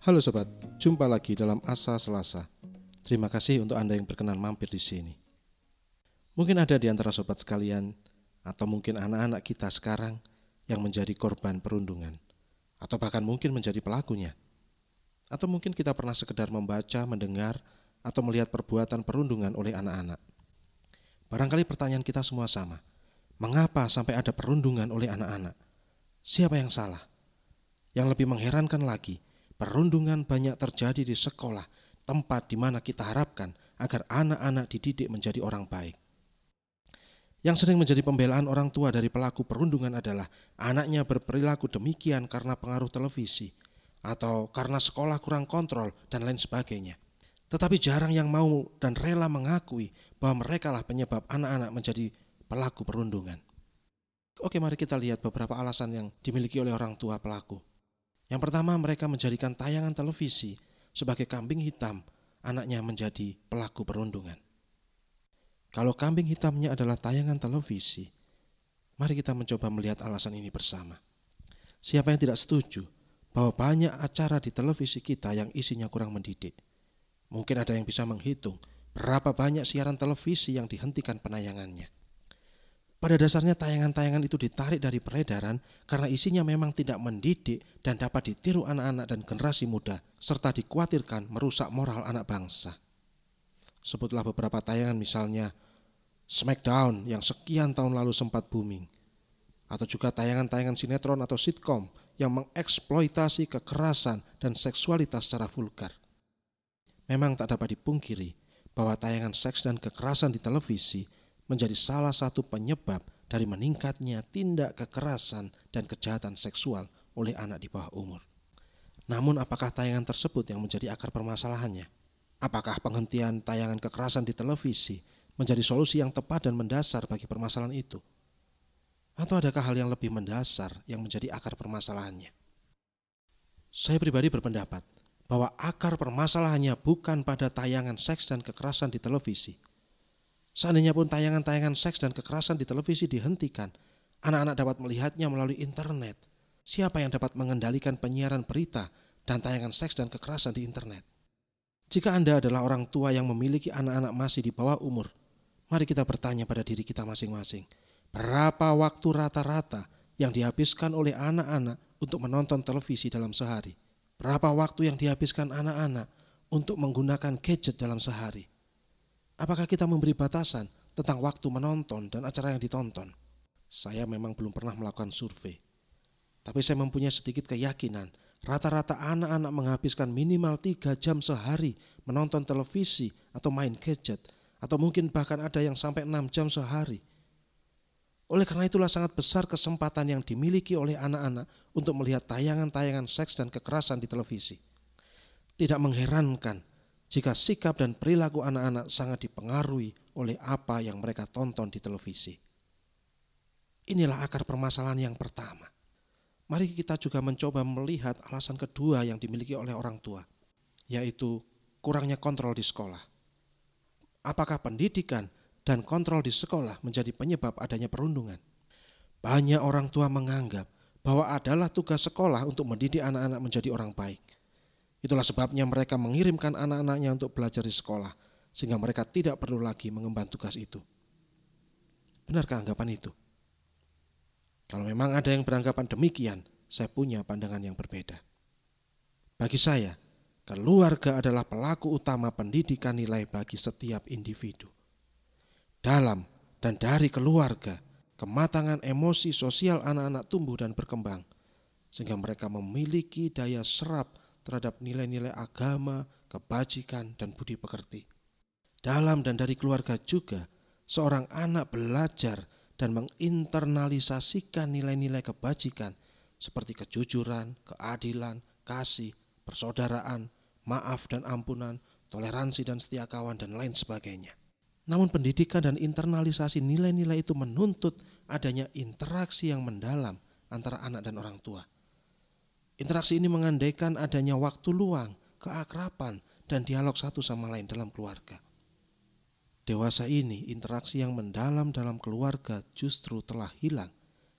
Halo sobat, jumpa lagi dalam Asa Selasa. Terima kasih untuk Anda yang berkenan mampir di sini. Mungkin ada di antara sobat sekalian, atau mungkin anak-anak kita sekarang yang menjadi korban perundungan, atau bahkan mungkin menjadi pelakunya. Atau mungkin kita pernah sekedar membaca, mendengar, atau melihat perbuatan perundungan oleh anak-anak. Barangkali pertanyaan kita semua sama. Mengapa sampai ada perundungan oleh anak-anak? Siapa yang salah? Yang lebih mengherankan lagi, perundungan banyak terjadi di sekolah, tempat di mana kita harapkan agar anak-anak dididik menjadi orang baik. Yang sering menjadi pembelaan orang tua dari pelaku perundungan adalah anaknya berperilaku demikian karena pengaruh televisi atau karena sekolah kurang kontrol dan lain sebagainya. Tetapi jarang yang mau dan rela mengakui bahwa mereka lah penyebab anak-anak menjadi pelaku perundungan. Oke, mari kita lihat beberapa alasan yang dimiliki oleh orang tua pelaku. Yang pertama, mereka menjadikan tayangan televisi sebagai kambing hitam, anaknya menjadi pelaku perundungan. Kalau kambing hitamnya adalah tayangan televisi, mari kita mencoba melihat alasan ini bersama. Siapa yang tidak setuju bahwa banyak acara di televisi kita yang isinya kurang mendidik? Mungkin ada yang bisa menghitung berapa banyak siaran televisi yang dihentikan penayangannya. Pada dasarnya tayangan-tayangan itu ditarik dari peredaran karena isinya memang tidak mendidik dan dapat ditiru anak-anak dan generasi muda serta dikhawatirkan merusak moral anak bangsa. Sebutlah beberapa tayangan misalnya Smackdown yang sekian tahun lalu sempat booming atau juga tayangan-tayangan sinetron atau sitkom yang mengeksploitasi kekerasan dan seksualitas secara vulgar. Memang tak dapat dipungkiri bahwa tayangan seks dan kekerasan di televisi menjadi salah satu penyebab dari meningkatnya tindak kekerasan dan kejahatan seksual oleh anak di bawah umur. Namun apakah tayangan tersebut yang menjadi akar permasalahannya? Apakah penghentian tayangan kekerasan di televisi menjadi solusi yang tepat dan mendasar bagi permasalahan itu? Atau adakah hal yang lebih mendasar yang menjadi akar permasalahannya? Saya pribadi berpendapat bahwa akar permasalahannya bukan pada tayangan seks dan kekerasan di televisi, Seandainya pun tayangan-tayangan seks dan kekerasan di televisi dihentikan, anak-anak dapat melihatnya melalui internet. Siapa yang dapat mengendalikan penyiaran berita dan tayangan seks dan kekerasan di internet? Jika Anda adalah orang tua yang memiliki anak-anak masih di bawah umur, mari kita bertanya pada diri kita masing-masing. Berapa waktu rata-rata yang dihabiskan oleh anak-anak untuk menonton televisi dalam sehari? Berapa waktu yang dihabiskan anak-anak untuk menggunakan gadget dalam sehari? Apakah kita memberi batasan tentang waktu menonton dan acara yang ditonton? Saya memang belum pernah melakukan survei. Tapi saya mempunyai sedikit keyakinan rata-rata anak-anak menghabiskan minimal 3 jam sehari menonton televisi atau main gadget. Atau mungkin bahkan ada yang sampai 6 jam sehari. Oleh karena itulah sangat besar kesempatan yang dimiliki oleh anak-anak untuk melihat tayangan-tayangan seks dan kekerasan di televisi. Tidak mengherankan jika sikap dan perilaku anak-anak sangat dipengaruhi oleh apa yang mereka tonton di televisi. Inilah akar permasalahan yang pertama. Mari kita juga mencoba melihat alasan kedua yang dimiliki oleh orang tua, yaitu kurangnya kontrol di sekolah. Apakah pendidikan dan kontrol di sekolah menjadi penyebab adanya perundungan? Banyak orang tua menganggap bahwa adalah tugas sekolah untuk mendidik anak-anak menjadi orang baik Itulah sebabnya mereka mengirimkan anak-anaknya untuk belajar di sekolah, sehingga mereka tidak perlu lagi mengemban tugas itu. Benarkah anggapan itu? Kalau memang ada yang beranggapan demikian, saya punya pandangan yang berbeda. Bagi saya, keluarga adalah pelaku utama pendidikan nilai bagi setiap individu. Dalam dan dari keluarga, kematangan emosi sosial anak-anak tumbuh dan berkembang, sehingga mereka memiliki daya serap terhadap nilai-nilai agama, kebajikan, dan budi pekerti. Dalam dan dari keluarga juga, seorang anak belajar dan menginternalisasikan nilai-nilai kebajikan seperti kejujuran, keadilan, kasih, persaudaraan, maaf dan ampunan, toleransi dan setia kawan, dan lain sebagainya. Namun pendidikan dan internalisasi nilai-nilai itu menuntut adanya interaksi yang mendalam antara anak dan orang tua Interaksi ini mengandaikan adanya waktu luang, keakraban, dan dialog satu sama lain dalam keluarga. Dewasa ini, interaksi yang mendalam dalam keluarga justru telah hilang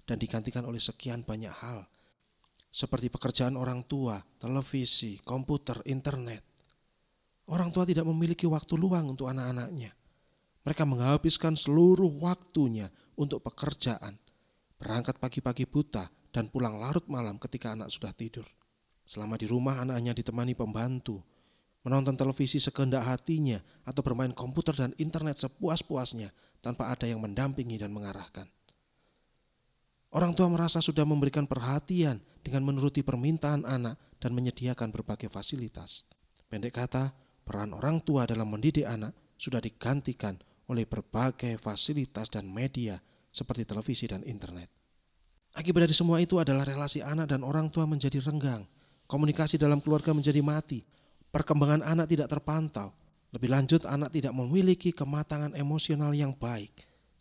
dan digantikan oleh sekian banyak hal. seperti pekerjaan orang tua, televisi, komputer, internet. Orang tua tidak memiliki waktu luang untuk anak-anaknya. Mereka menghabiskan seluruh waktunya untuk pekerjaan, berangkat pagi-pagi buta dan pulang larut malam ketika anak sudah tidur. Selama di rumah anaknya ditemani pembantu, menonton televisi sekehendak hatinya atau bermain komputer dan internet sepuas-puasnya tanpa ada yang mendampingi dan mengarahkan. Orang tua merasa sudah memberikan perhatian dengan menuruti permintaan anak dan menyediakan berbagai fasilitas. Pendek kata, peran orang tua dalam mendidik anak sudah digantikan oleh berbagai fasilitas dan media seperti televisi dan internet. Akibat dari semua itu adalah relasi anak dan orang tua menjadi renggang, komunikasi dalam keluarga menjadi mati, perkembangan anak tidak terpantau, lebih lanjut anak tidak memiliki kematangan emosional yang baik,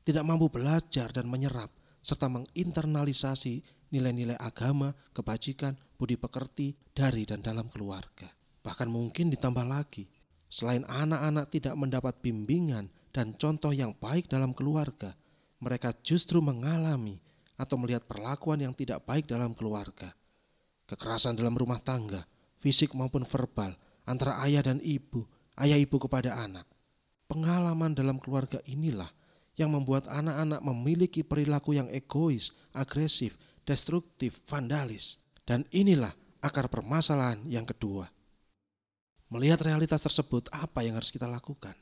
tidak mampu belajar dan menyerap, serta menginternalisasi nilai-nilai agama, kebajikan, budi pekerti dari dan dalam keluarga. Bahkan mungkin ditambah lagi, selain anak-anak tidak mendapat bimbingan dan contoh yang baik dalam keluarga, mereka justru mengalami atau melihat perlakuan yang tidak baik dalam keluarga. Kekerasan dalam rumah tangga, fisik maupun verbal, antara ayah dan ibu, ayah ibu kepada anak. Pengalaman dalam keluarga inilah yang membuat anak-anak memiliki perilaku yang egois, agresif, destruktif, vandalis. Dan inilah akar permasalahan yang kedua. Melihat realitas tersebut, apa yang harus kita lakukan?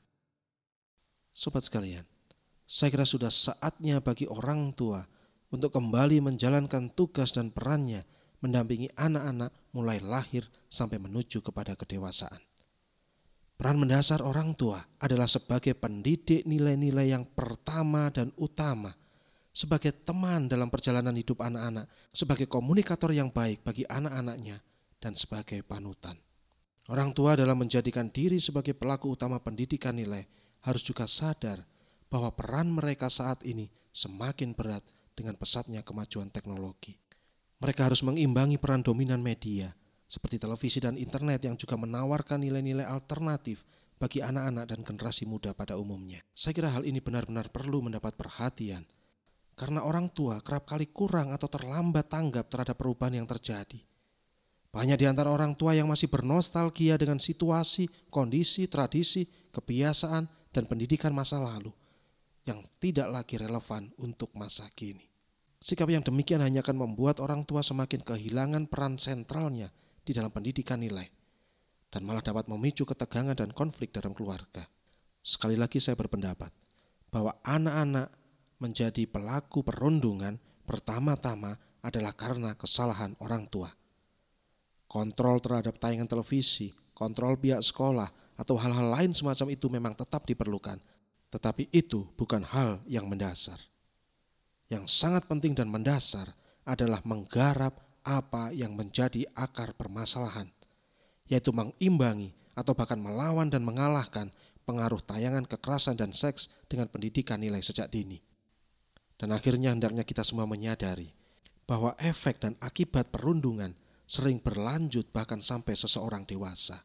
Sobat sekalian, saya kira sudah saatnya bagi orang tua untuk kembali menjalankan tugas dan perannya mendampingi anak-anak mulai lahir sampai menuju kepada kedewasaan. Peran mendasar orang tua adalah sebagai pendidik nilai-nilai yang pertama dan utama, sebagai teman dalam perjalanan hidup anak-anak, sebagai komunikator yang baik bagi anak-anaknya, dan sebagai panutan. Orang tua dalam menjadikan diri sebagai pelaku utama pendidikan nilai harus juga sadar bahwa peran mereka saat ini semakin berat dengan pesatnya kemajuan teknologi. Mereka harus mengimbangi peran dominan media, seperti televisi dan internet yang juga menawarkan nilai-nilai alternatif bagi anak-anak dan generasi muda pada umumnya. Saya kira hal ini benar-benar perlu mendapat perhatian karena orang tua kerap kali kurang atau terlambat tanggap terhadap perubahan yang terjadi. Banyak di antara orang tua yang masih bernostalgia dengan situasi, kondisi, tradisi, kebiasaan, dan pendidikan masa lalu yang tidak lagi relevan untuk masa kini. Sikap yang demikian hanya akan membuat orang tua semakin kehilangan peran sentralnya di dalam pendidikan nilai dan malah dapat memicu ketegangan dan konflik dalam keluarga. Sekali lagi saya berpendapat bahwa anak-anak menjadi pelaku perundungan pertama-tama adalah karena kesalahan orang tua. Kontrol terhadap tayangan televisi, kontrol pihak sekolah, atau hal-hal lain semacam itu memang tetap diperlukan, tetapi itu bukan hal yang mendasar. Yang sangat penting dan mendasar adalah menggarap apa yang menjadi akar permasalahan, yaitu mengimbangi atau bahkan melawan dan mengalahkan pengaruh tayangan kekerasan dan seks dengan pendidikan nilai sejak dini. Dan akhirnya hendaknya kita semua menyadari bahwa efek dan akibat perundungan sering berlanjut bahkan sampai seseorang dewasa.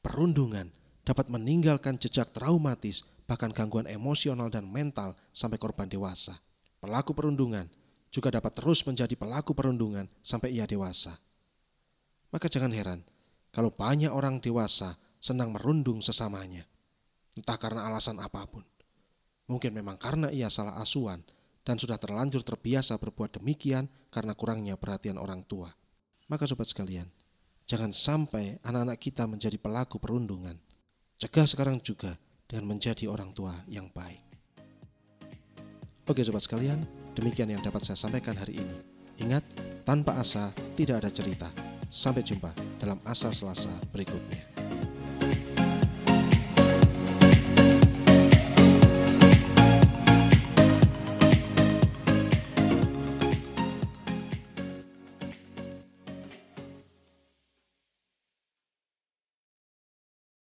Perundungan dapat meninggalkan jejak traumatis bahkan gangguan emosional dan mental sampai korban dewasa. Pelaku perundungan juga dapat terus menjadi pelaku perundungan sampai ia dewasa. Maka jangan heran kalau banyak orang dewasa senang merundung sesamanya, entah karena alasan apa pun. Mungkin memang karena ia salah asuhan dan sudah terlanjur terbiasa berbuat demikian karena kurangnya perhatian orang tua. Maka sobat sekalian, jangan sampai anak-anak kita menjadi pelaku perundungan. Cegah sekarang juga dengan menjadi orang tua yang baik. Oke sobat sekalian, Demikian yang dapat saya sampaikan hari ini. Ingat, tanpa asa tidak ada cerita. Sampai jumpa dalam asa Selasa berikutnya.